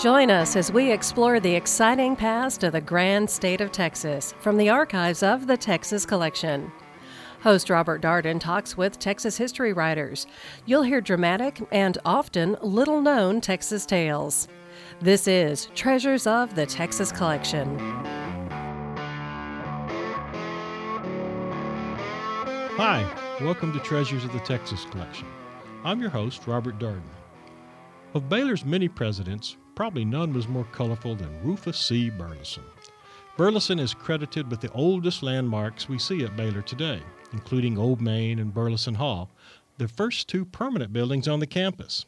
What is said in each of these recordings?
Join us as we explore the exciting past of the grand state of Texas from the archives of the Texas Collection. Host Robert Darden talks with Texas history writers. You'll hear dramatic and often little known Texas tales. This is Treasures of the Texas Collection. Hi, welcome to Treasures of the Texas Collection. I'm your host, Robert Darden. Of Baylor's many presidents, probably none was more colorful than Rufus C. Burleson. Burleson is credited with the oldest landmarks we see at Baylor today, including Old Main and Burleson Hall, the first two permanent buildings on the campus.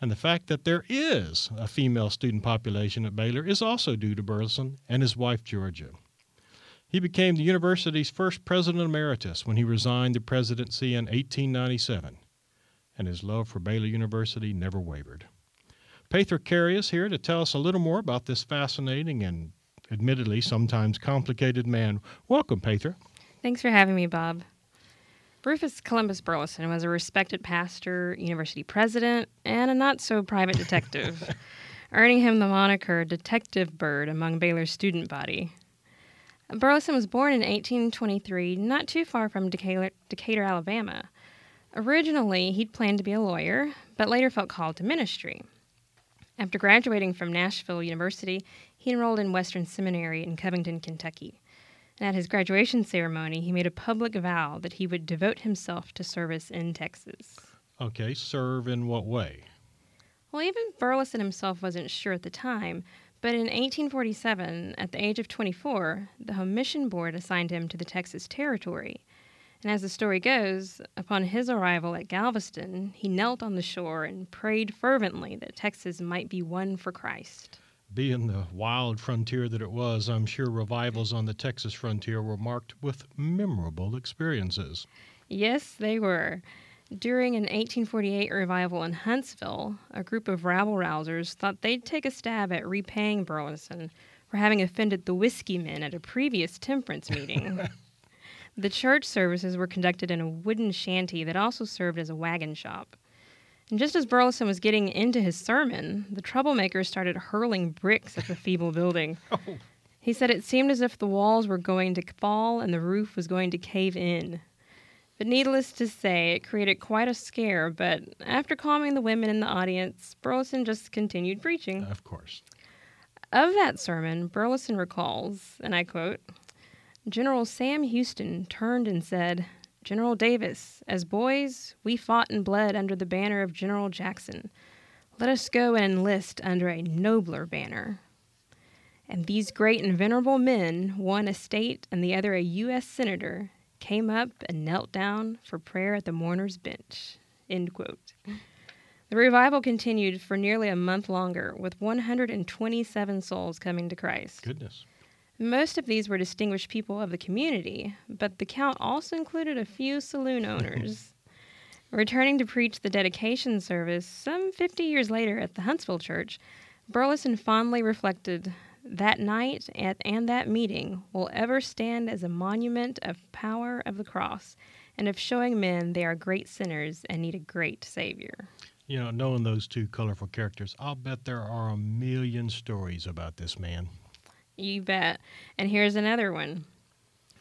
And the fact that there is a female student population at Baylor is also due to Burleson and his wife Georgia. He became the university's first president emeritus when he resigned the presidency in 1897, and his love for Baylor University never wavered. Petra Carey is here to tell us a little more about this fascinating and admittedly sometimes complicated man. Welcome, Paether. Thanks for having me, Bob. Rufus Columbus Burleson was a respected pastor, university president, and a not so private detective, earning him the moniker Detective Bird among Baylor's student body. Burleson was born in 1823, not too far from Decatur, Decatur, Alabama. Originally, he'd planned to be a lawyer, but later felt called to ministry. After graduating from Nashville University, he enrolled in Western Seminary in Covington, Kentucky. And at his graduation ceremony, he made a public vow that he would devote himself to service in Texas. Okay, serve in what way? Well, even Burleson himself wasn't sure at the time, but in 1847, at the age of 24, the Home Mission Board assigned him to the Texas Territory. And as the story goes, upon his arrival at Galveston, he knelt on the shore and prayed fervently that Texas might be won for Christ. Being the wild frontier that it was, I'm sure revivals on the Texas frontier were marked with memorable experiences. Yes, they were. During an 1848 revival in Huntsville, a group of rabble rousers thought they'd take a stab at repaying Burleson for having offended the whiskey men at a previous temperance meeting. The church services were conducted in a wooden shanty that also served as a wagon shop. And just as Burleson was getting into his sermon, the troublemakers started hurling bricks at the feeble building. Oh. He said it seemed as if the walls were going to fall and the roof was going to cave in. But needless to say, it created quite a scare. But after calming the women in the audience, Burleson just continued preaching. Of course. Of that sermon, Burleson recalls, and I quote, General Sam Houston turned and said, General Davis, as boys, we fought and bled under the banner of General Jackson. Let us go and enlist under a nobler banner. And these great and venerable men, one a state and the other a U.S. senator, came up and knelt down for prayer at the mourner's bench. The revival continued for nearly a month longer, with 127 souls coming to Christ. Goodness. Most of these were distinguished people of the community, but the count also included a few saloon owners. Returning to preach the dedication service some 50 years later at the Huntsville Church, Burleson fondly reflected that night at, and that meeting will ever stand as a monument of power of the cross and of showing men they are great sinners and need a great Savior. You know, knowing those two colorful characters, I'll bet there are a million stories about this man. You bet. And here's another one.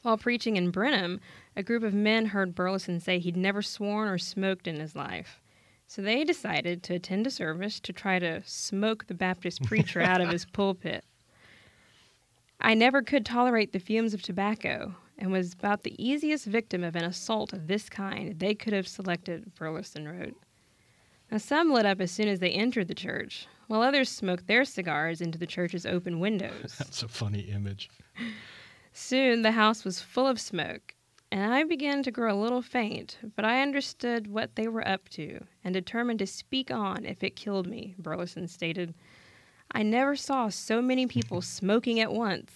While preaching in Brenham, a group of men heard Burleson say he'd never sworn or smoked in his life. So they decided to attend a service to try to smoke the Baptist preacher out of his pulpit. I never could tolerate the fumes of tobacco and was about the easiest victim of an assault of this kind they could have selected, Burleson wrote. Now, some lit up as soon as they entered the church, while others smoked their cigars into the church's open windows. That's a funny image. Soon the house was full of smoke, and I began to grow a little faint, but I understood what they were up to and determined to speak on if it killed me, Burleson stated. I never saw so many people smoking at once.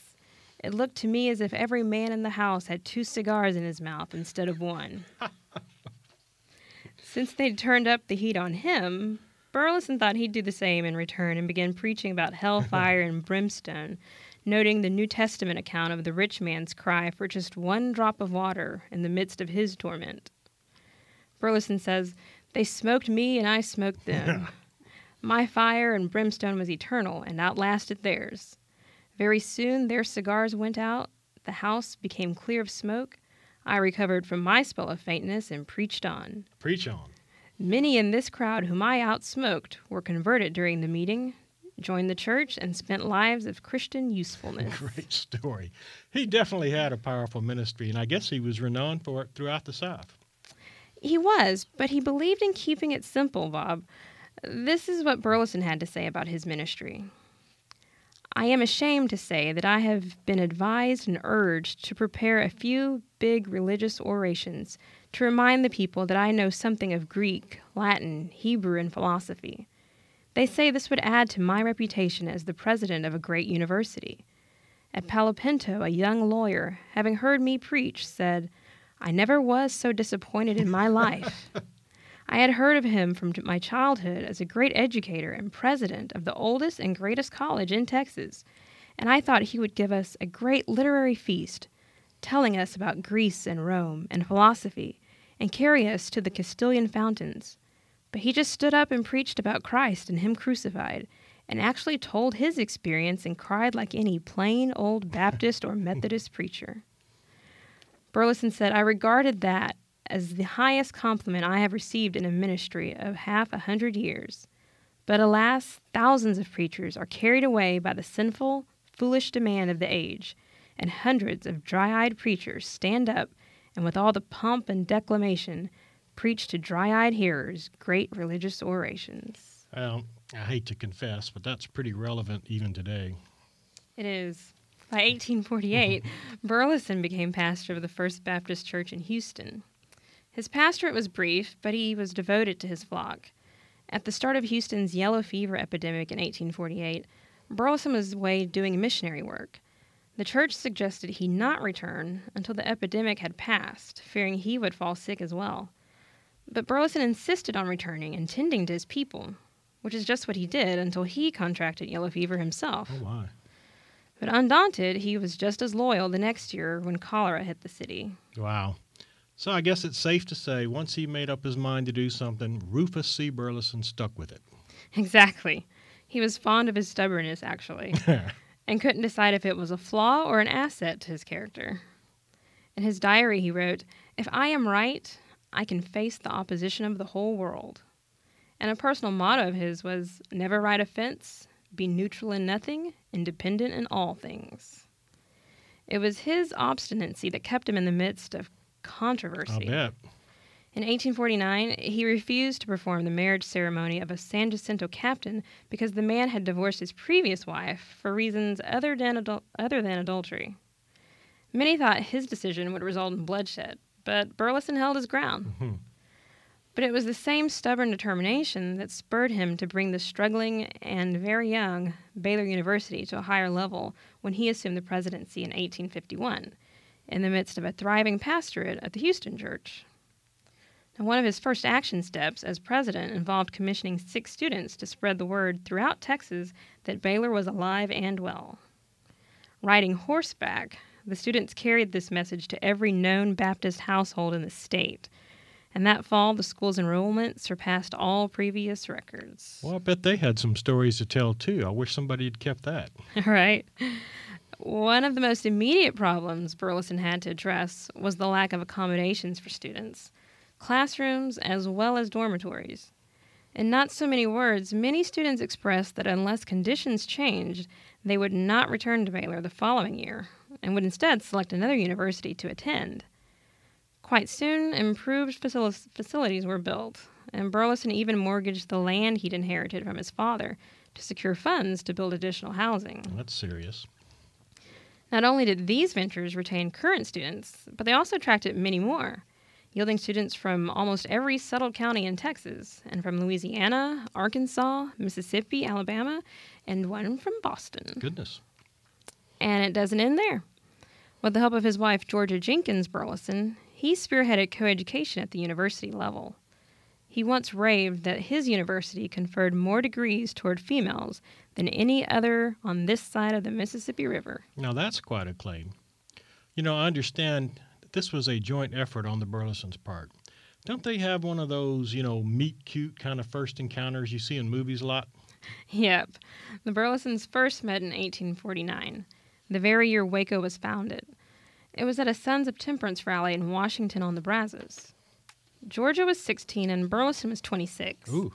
It looked to me as if every man in the house had two cigars in his mouth instead of one. Since they'd turned up the heat on him, Burleson thought he'd do the same in return and began preaching about hellfire and brimstone, noting the New Testament account of the rich man's cry for just one drop of water in the midst of his torment. Burleson says, They smoked me and I smoked them. My fire and brimstone was eternal and outlasted theirs. Very soon their cigars went out, the house became clear of smoke. I recovered from my spell of faintness and preached on. Preach on. Many in this crowd whom I outsmoked were converted during the meeting, joined the church, and spent lives of Christian usefulness. Great story. He definitely had a powerful ministry, and I guess he was renowned for it throughout the South. He was, but he believed in keeping it simple, Bob. This is what Burleson had to say about his ministry. I am ashamed to say that I have been advised and urged to prepare a few big religious orations to remind the people that I know something of Greek, Latin, Hebrew, and philosophy. They say this would add to my reputation as the president of a great university. At Palo Pinto, a young lawyer, having heard me preach, said, I never was so disappointed in my life. I had heard of him from my childhood as a great educator and president of the oldest and greatest college in Texas, and I thought he would give us a great literary feast, telling us about Greece and Rome and philosophy, and carry us to the Castalian fountains. But he just stood up and preached about Christ and Him crucified, and actually told his experience and cried like any plain old Baptist or Methodist preacher. Burleson said, I regarded that as the highest compliment I have received in a ministry of half a hundred years. But alas, thousands of preachers are carried away by the sinful, foolish demand of the age, and hundreds of dry eyed preachers stand up and, with all the pomp and declamation, preach to dry eyed hearers great religious orations. Well, I hate to confess, but that's pretty relevant even today. It is. By 1848, Burleson became pastor of the First Baptist Church in Houston. His pastorate was brief, but he was devoted to his flock. At the start of Houston's yellow fever epidemic in 1848, Burleson was away doing missionary work. The church suggested he not return until the epidemic had passed, fearing he would fall sick as well. But Burleson insisted on returning and tending to his people, which is just what he did until he contracted yellow fever himself. Oh, my. But undaunted, he was just as loyal the next year when cholera hit the city. Wow. So I guess it's safe to say once he made up his mind to do something, Rufus C. Burleson stuck with it. Exactly. He was fond of his stubbornness, actually, and couldn't decide if it was a flaw or an asset to his character. In his diary, he wrote, If I am right, I can face the opposition of the whole world. And a personal motto of his was never ride a fence, be neutral in nothing, independent in all things. It was his obstinacy that kept him in the midst of controversy. I'll bet. In 1849, he refused to perform the marriage ceremony of a San Jacinto captain because the man had divorced his previous wife for reasons other than, adul- other than adultery. Many thought his decision would result in bloodshed, but Burleson held his ground. Mm-hmm. But it was the same stubborn determination that spurred him to bring the struggling and very young Baylor University to a higher level when he assumed the presidency in 1851 in the midst of a thriving pastorate at the Houston Church. Now, one of his first action steps as president involved commissioning six students to spread the word throughout Texas that Baylor was alive and well. Riding horseback, the students carried this message to every known Baptist household in the state. And that fall, the school's enrollment surpassed all previous records. Well, I bet they had some stories to tell too. I wish somebody had kept that. right. One of the most immediate problems Burleson had to address was the lack of accommodations for students, classrooms as well as dormitories. In not so many words, many students expressed that unless conditions changed, they would not return to Baylor the following year and would instead select another university to attend. Quite soon, improved facil- facilities were built, and Burleson even mortgaged the land he'd inherited from his father to secure funds to build additional housing. That's serious. Not only did these ventures retain current students, but they also attracted many more, yielding students from almost every settled county in Texas, and from Louisiana, Arkansas, Mississippi, Alabama, and one from Boston. Goodness. And it doesn't end there. With the help of his wife, Georgia Jenkins Burleson, he spearheaded coeducation at the university level. He once raved that his university conferred more degrees toward females than any other on this side of the Mississippi River. Now that's quite a claim. You know, I understand this was a joint effort on the Burlesons' part. Don't they have one of those, you know, meet cute kind of first encounters you see in movies a lot? Yep. The Burlesons first met in 1849, the very year Waco was founded. It was at a Sons of Temperance rally in Washington on the Brazos. Georgia was 16 and Burleson was 26. Ooh.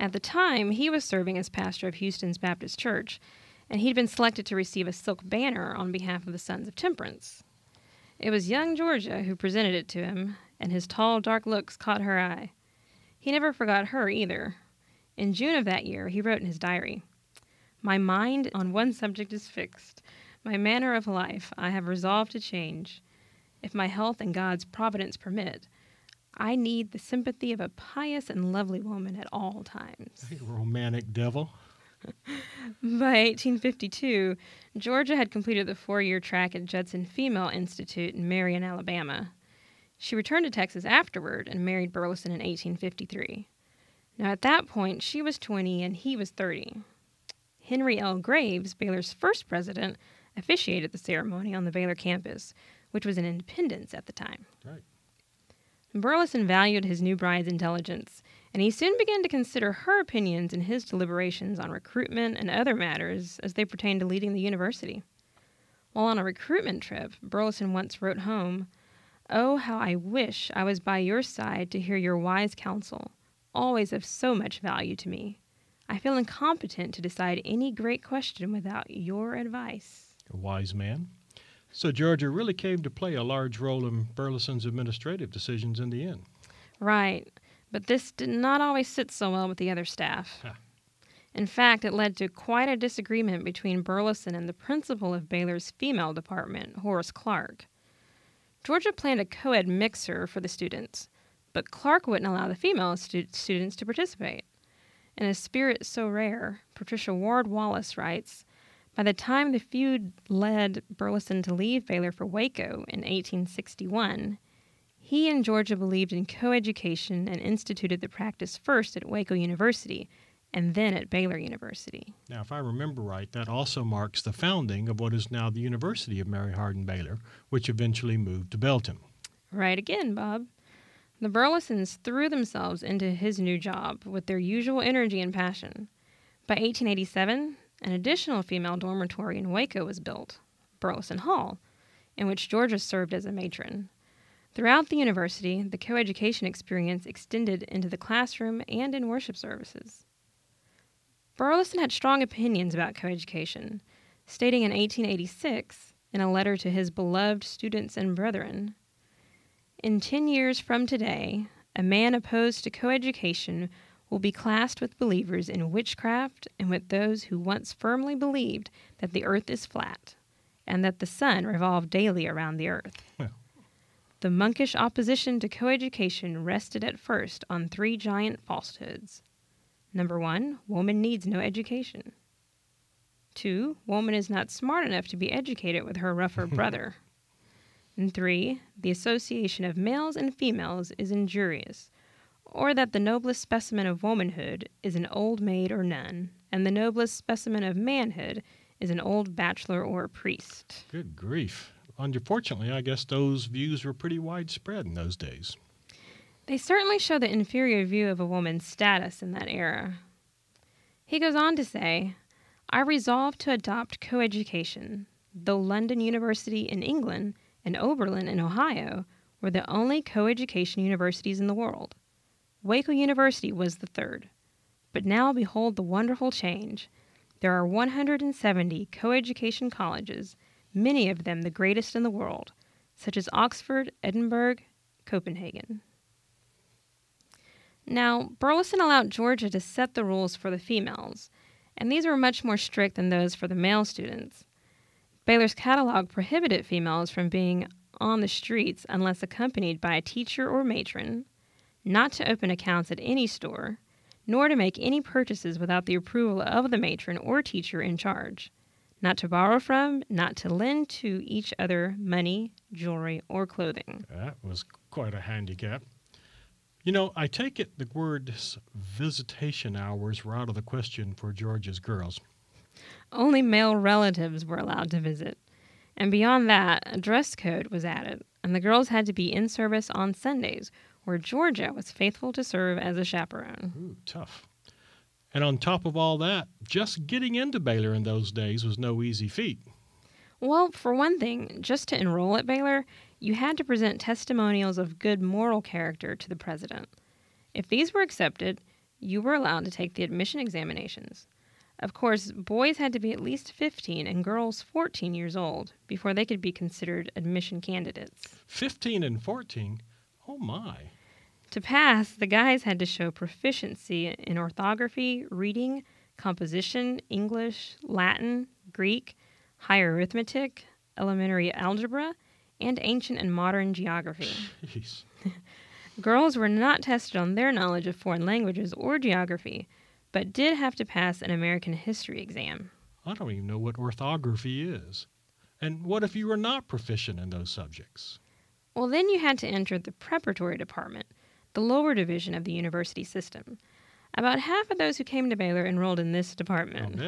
At the time, he was serving as pastor of Houston's Baptist Church, and he'd been selected to receive a silk banner on behalf of the Sons of Temperance. It was young Georgia who presented it to him, and his tall, dark looks caught her eye. He never forgot her either. In June of that year, he wrote in his diary My mind on one subject is fixed. My manner of life I have resolved to change. If my health and God's providence permit, I need the sympathy of a pious and lovely woman at all times. Romantic devil. By 1852, Georgia had completed the four year track at Judson Female Institute in Marion, Alabama. She returned to Texas afterward and married Burleson in 1853. Now, at that point, she was 20 and he was 30. Henry L. Graves, Baylor's first president, officiated the ceremony on the Baylor campus, which was in Independence at the time. Right. Burleson valued his new bride's intelligence, and he soon began to consider her opinions in his deliberations on recruitment and other matters as they pertained to leading the university. While on a recruitment trip, Burleson once wrote home, Oh, how I wish I was by your side to hear your wise counsel, always of so much value to me. I feel incompetent to decide any great question without your advice. A wise man. So Georgia really came to play a large role in Burleson's administrative decisions in the end. Right, but this did not always sit so well with the other staff. Huh. In fact, it led to quite a disagreement between Burleson and the principal of Baylor's female department, Horace Clark. Georgia planned a co ed mixer for the students, but Clark wouldn't allow the female stu- students to participate. In a spirit so rare, Patricia Ward Wallace writes By the time the feud led Burleson to leave Baylor for Waco in 1861, he and Georgia believed in coeducation and instituted the practice first at Waco University and then at Baylor University. Now, if I remember right, that also marks the founding of what is now the University of Mary Hardin Baylor, which eventually moved to Belton. Right again, Bob. The Burlesons threw themselves into his new job with their usual energy and passion. By 1887, an additional female dormitory in Waco was built, Burleson Hall, in which Georgia served as a matron. Throughout the university, the coeducation experience extended into the classroom and in worship services. Burleson had strong opinions about coeducation, stating in 1886, in a letter to his beloved students and brethren, In ten years from today, a man opposed to coeducation will be classed with believers in witchcraft and with those who once firmly believed that the earth is flat and that the sun revolved daily around the earth. Well. The monkish opposition to coeducation rested at first on three giant falsehoods. Number one, woman needs no education. Two, woman is not smart enough to be educated with her rougher brother. And three, the association of males and females is injurious, or that the noblest specimen of womanhood is an old maid or nun, and the noblest specimen of manhood is an old bachelor or priest. Good grief. Unfortunately, I guess those views were pretty widespread in those days. They certainly show the inferior view of a woman's status in that era. He goes on to say, I resolved to adopt coeducation, though London University in England and Oberlin in Ohio were the only coeducation universities in the world. Waco University was the third. But now behold the wonderful change. There are 170 coeducation colleges, many of them the greatest in the world, such as Oxford, Edinburgh, Copenhagen. Now, Burleson allowed Georgia to set the rules for the females, and these were much more strict than those for the male students. Baylor's catalog prohibited females from being on the streets unless accompanied by a teacher or matron, not to open accounts at any store, nor to make any purchases without the approval of the matron or teacher in charge, not to borrow from, not to lend to each other money, jewelry, or clothing. That was quite a handicap. You know, I take it the words visitation hours were out of the question for Georgia's girls. Only male relatives were allowed to visit. And beyond that, a dress code was added, and the girls had to be in service on Sundays, where Georgia was faithful to serve as a chaperone. Ooh, tough. And on top of all that, just getting into Baylor in those days was no easy feat. Well, for one thing, just to enroll at Baylor, you had to present testimonials of good moral character to the president. If these were accepted, you were allowed to take the admission examinations. Of course, boys had to be at least 15 and girls 14 years old before they could be considered admission candidates. 15 and 14? Oh my. To pass, the guys had to show proficiency in orthography, reading, composition, English, Latin, Greek, higher arithmetic, elementary algebra, and ancient and modern geography. Jeez. Girls were not tested on their knowledge of foreign languages or geography, but did have to pass an American history exam. I don't even know what orthography is. And what if you were not proficient in those subjects? Well, then you had to enter the preparatory department, the lower division of the university system. About half of those who came to Baylor enrolled in this department.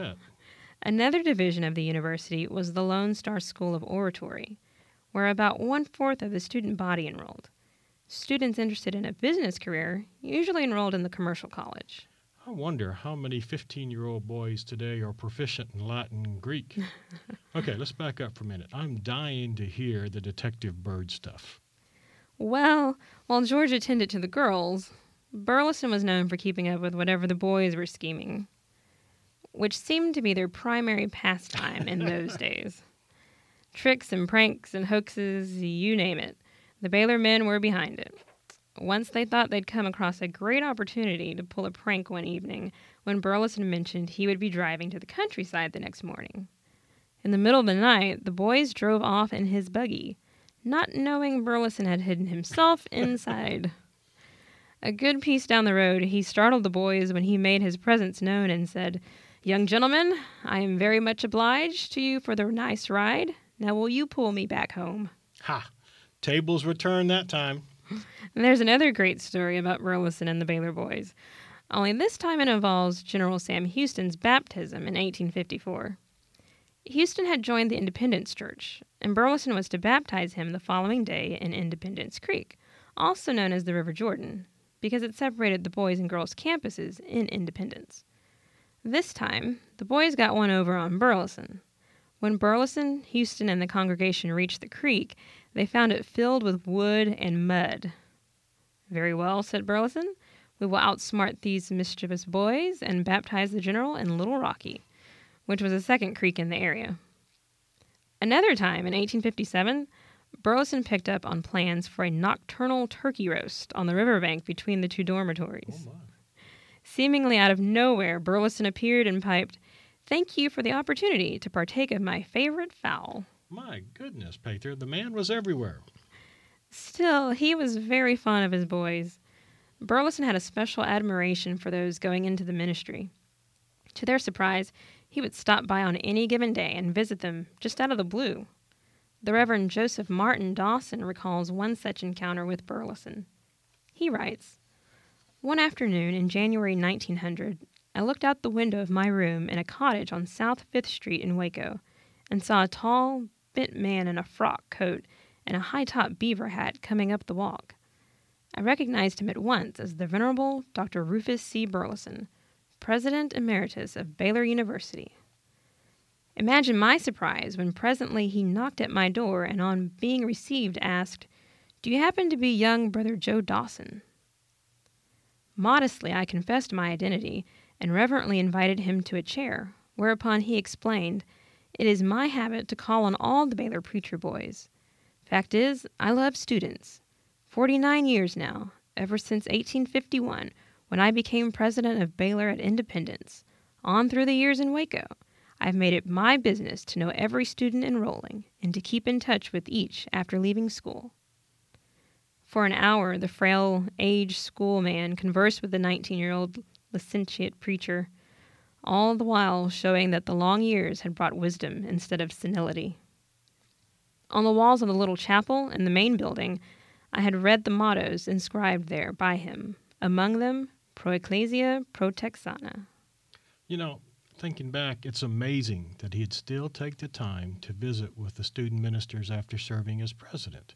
Another division of the university was the Lone Star School of Oratory, where about one fourth of the student body enrolled. Students interested in a business career usually enrolled in the commercial college. I wonder how many 15 year old boys today are proficient in Latin and Greek. okay, let's back up for a minute. I'm dying to hear the Detective Bird stuff. Well, while George attended to the girls, Burleson was known for keeping up with whatever the boys were scheming, which seemed to be their primary pastime in those days. Tricks and pranks and hoaxes, you name it. The Baylor men were behind it. Once they thought they'd come across a great opportunity to pull a prank one evening when Burleson mentioned he would be driving to the countryside the next morning. In the middle of the night, the boys drove off in his buggy, not knowing Burleson had hidden himself inside. A good piece down the road, he startled the boys when he made his presence known and said, Young gentlemen, I am very much obliged to you for the nice ride. Now will you pull me back home? Ha! Tables were turned that time. And there's another great story about Burleson and the Baylor boys. Only this time it involves General Sam Houston's baptism in 1854. Houston had joined the Independence Church, and Burleson was to baptize him the following day in Independence Creek, also known as the River Jordan, because it separated the boys' and girls' campuses in Independence. This time, the boys got one over on Burleson. When Burleson, Houston, and the congregation reached the creek, they found it filled with wood and mud. Very well, said Burleson. We will outsmart these mischievous boys and baptize the general in Little Rocky, which was a second creek in the area. Another time, in 1857, Burleson picked up on plans for a nocturnal turkey roast on the riverbank between the two dormitories. Oh my. Seemingly out of nowhere, Burleson appeared and piped, Thank you for the opportunity to partake of my favorite fowl. My goodness, Petra, the man was everywhere. Still, he was very fond of his boys. Burleson had a special admiration for those going into the ministry. To their surprise, he would stop by on any given day and visit them just out of the blue. The Reverend Joseph Martin Dawson recalls one such encounter with Burleson. He writes One afternoon in January 1900, I looked out the window of my room in a cottage on South Fifth Street in Waco and saw a tall, bent man in a frock coat and a high top beaver hat coming up the walk. I recognized him at once as the Venerable Dr. Rufus C. Burleson, President Emeritus of Baylor University. Imagine my surprise when presently he knocked at my door and, on being received, asked, Do you happen to be young Brother Joe Dawson? Modestly, I confessed my identity and reverently invited him to a chair, whereupon he explained, It is my habit to call on all the Baylor preacher boys. Fact is, I love students. Forty nine years now, ever since 1851, when I became president of Baylor at Independence, on through the years in Waco. I've made it my business to know every student enrolling and to keep in touch with each after leaving school. For an hour, the frail, aged schoolman conversed with the 19 year old licentiate preacher, all the while showing that the long years had brought wisdom instead of senility. On the walls of the little chapel in the main building, I had read the mottos inscribed there by him, among them, Pro Ecclesia Pro Texana. You know, thinking back, it's amazing that he'd still take the time to visit with the student ministers after serving as president.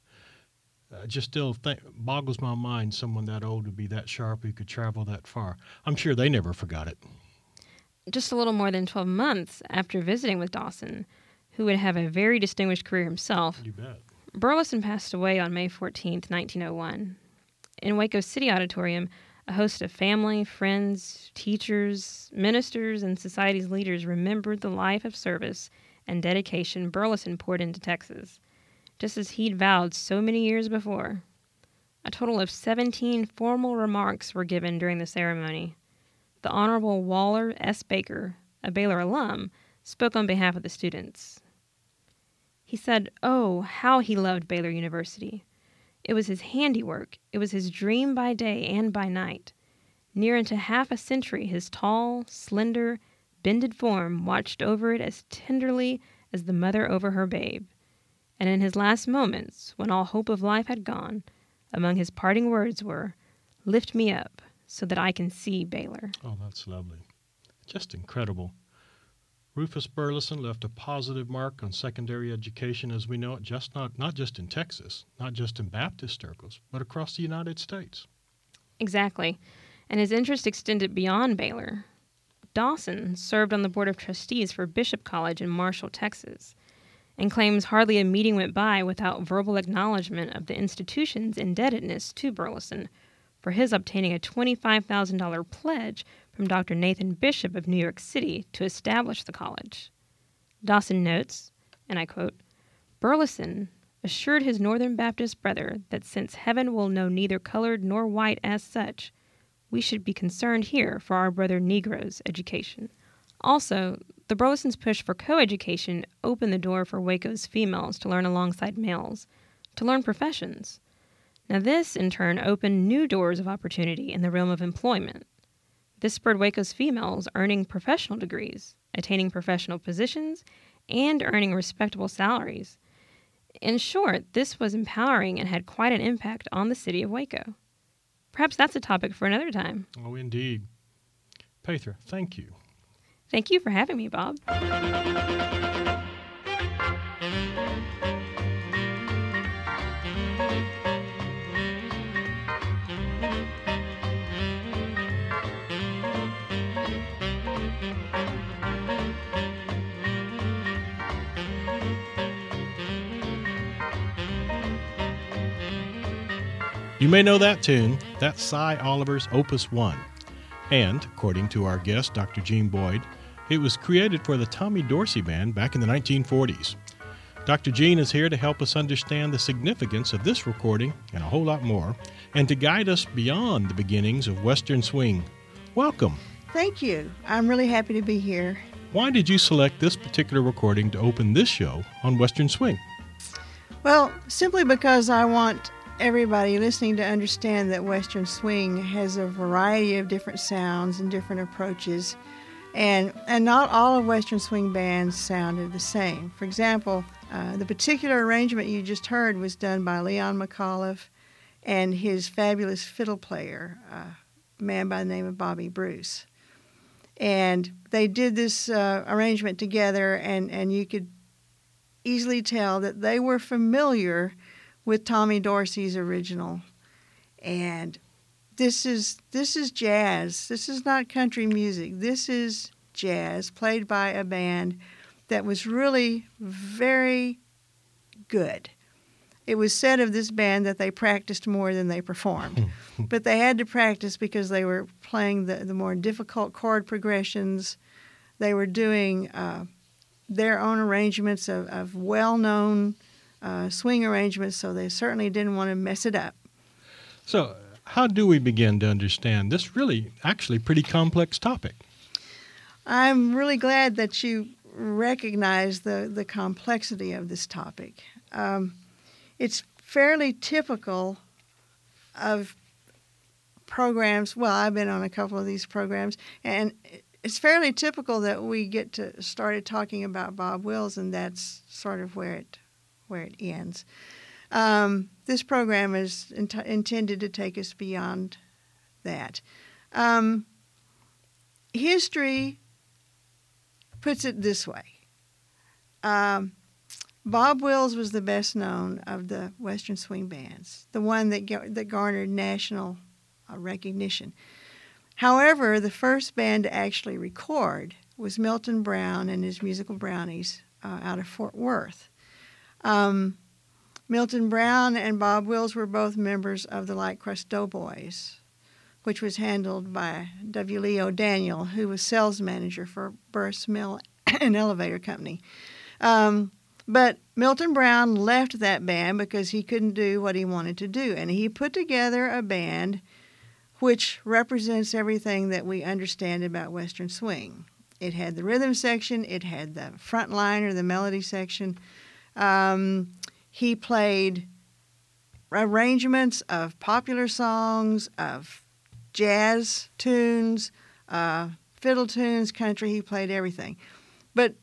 uh, just still th- boggles my mind someone that old would be that sharp who could travel that far. I'm sure they never forgot it. Just a little more than 12 months after visiting with Dawson, who would have a very distinguished career himself, You bet. Burleson passed away on May 14, 1901. In Waco City Auditorium, a host of family, friends, teachers, ministers, and society's leaders remembered the life of service and dedication Burleson poured into Texas, just as he'd vowed so many years before. A total of 17 formal remarks were given during the ceremony. The Honorable Waller S. Baker, a Baylor alum, spoke on behalf of the students. He said, Oh, how he loved Baylor University. It was his handiwork, it was his dream by day and by night. Near into half a century, his tall, slender, bended form watched over it as tenderly as the mother over her babe. And in his last moments, when all hope of life had gone, among his parting words were, Lift me up so that I can see Baylor. Oh, that's lovely. Just incredible. Rufus Burleson left a positive mark on secondary education as we know it, just not, not just in Texas, not just in Baptist circles, but across the United States. Exactly. And his interest extended beyond Baylor. Dawson served on the Board of Trustees for Bishop College in Marshall, Texas, and claims hardly a meeting went by without verbal acknowledgement of the institution's indebtedness to Burleson for his obtaining a $25,000 pledge from Dr. Nathan Bishop of New York City to establish the college. Dawson notes, and I quote, Burleson assured his Northern Baptist brother that since heaven will know neither colored nor white as such, we should be concerned here for our brother Negroes' education. Also, the Burlesons' push for coeducation opened the door for Waco's females to learn alongside males, to learn professions. Now, this in turn opened new doors of opportunity in the realm of employment. This spurred Waco's females earning professional degrees, attaining professional positions, and earning respectable salaries. In short, this was empowering and had quite an impact on the city of Waco. Perhaps that's a topic for another time. Oh, indeed. Petra, thank you. Thank you for having me, Bob. May know that tune. That's Sy Oliver's Opus 1. And, according to our guest, Dr. Gene Boyd, it was created for the Tommy Dorsey Band back in the 1940s. Dr. Gene is here to help us understand the significance of this recording and a whole lot more, and to guide us beyond the beginnings of Western Swing. Welcome. Thank you. I'm really happy to be here. Why did you select this particular recording to open this show on Western Swing? Well, simply because I want everybody listening to understand that Western Swing has a variety of different sounds and different approaches, and and not all of Western Swing bands sounded the same. For example, uh, the particular arrangement you just heard was done by Leon McAuliffe and his fabulous fiddle player, uh, a man by the name of Bobby Bruce. And they did this uh, arrangement together, and, and you could easily tell that they were familiar with Tommy Dorsey's original. And this is this is jazz. This is not country music. This is jazz played by a band that was really very good. It was said of this band that they practiced more than they performed. but they had to practice because they were playing the, the more difficult chord progressions. They were doing uh, their own arrangements of, of well known uh, swing arrangements, so they certainly didn't want to mess it up. So, how do we begin to understand this really, actually, pretty complex topic? I'm really glad that you recognize the, the complexity of this topic. Um, it's fairly typical of programs. Well, I've been on a couple of these programs, and it's fairly typical that we get to started talking about Bob Wills, and that's sort of where it where it ends. Um, this program is int- intended to take us beyond that. Um, history puts it this way. Um, Bob Wills was the best known of the Western swing bands, the one that that garnered national uh, recognition. However, the first band to actually record was Milton Brown and his Musical Brownies uh, out of Fort Worth. Um, Milton Brown and Bob Wills were both members of the Light Crust Doughboys, which was handled by W. Lee O'Daniel, who was sales manager for Burrus Mill and Elevator Company. Um, but Milton Brown left that band because he couldn't do what he wanted to do, and he put together a band which represents everything that we understand about Western swing. It had the rhythm section, it had the front line or the melody section. Um, he played arrangements of popular songs, of jazz tunes, uh, fiddle tunes, country. He played everything. But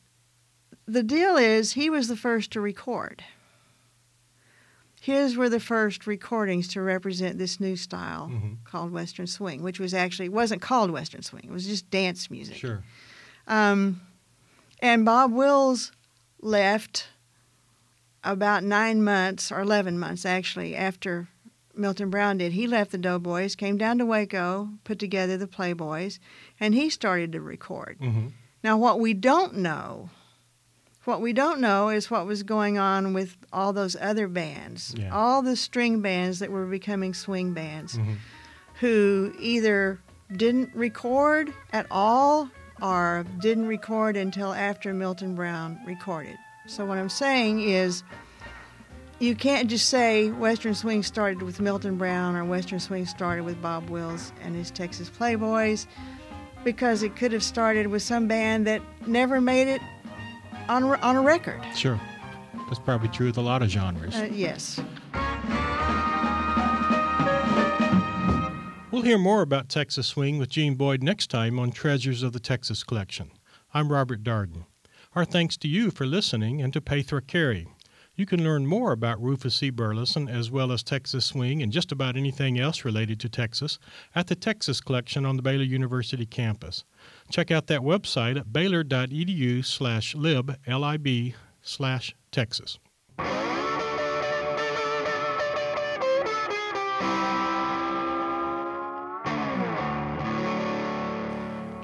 the deal is, he was the first to record. His were the first recordings to represent this new style mm-hmm. called Western Swing, which was actually wasn't called Western Swing. It was just dance music. Sure. Um, and Bob Wills left about nine months or eleven months actually after Milton Brown did. He left the Doughboys, came down to Waco, put together the Playboys, and he started to record. Mm-hmm. Now, what we don't know what we don't know is what was going on with all those other bands, yeah. all the string bands that were becoming swing bands, mm-hmm. who either didn't record at all or didn't record until after Milton Brown recorded. So, what I'm saying is, you can't just say Western Swing started with Milton Brown or Western Swing started with Bob Wills and his Texas Playboys because it could have started with some band that never made it on a, on a record. Sure. That's probably true with a lot of genres. Uh, yes. We'll hear more about Texas Swing with Gene Boyd next time on Treasures of the Texas Collection. I'm Robert Darden. Our thanks to you for listening and to Petra Carey. You can learn more about Rufus C. Burleson as well as Texas Swing and just about anything else related to Texas at the Texas Collection on the Baylor University campus. Check out that website at baylor.edu slash lib, L-I-B, slash Texas.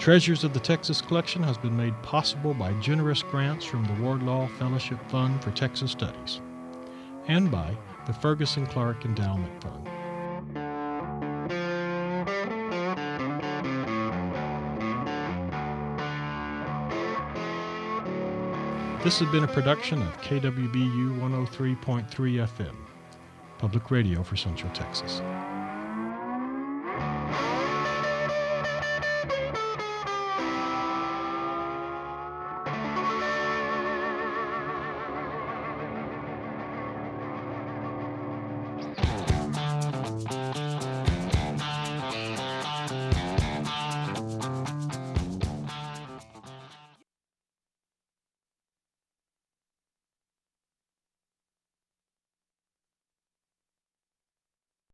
Treasures of the Texas Collection has been made possible by generous grants from the Wardlaw Fellowship Fund for Texas Studies and by the Ferguson Clark Endowment Fund. This has been a production of KWBU 103.3 FM, public radio for Central Texas.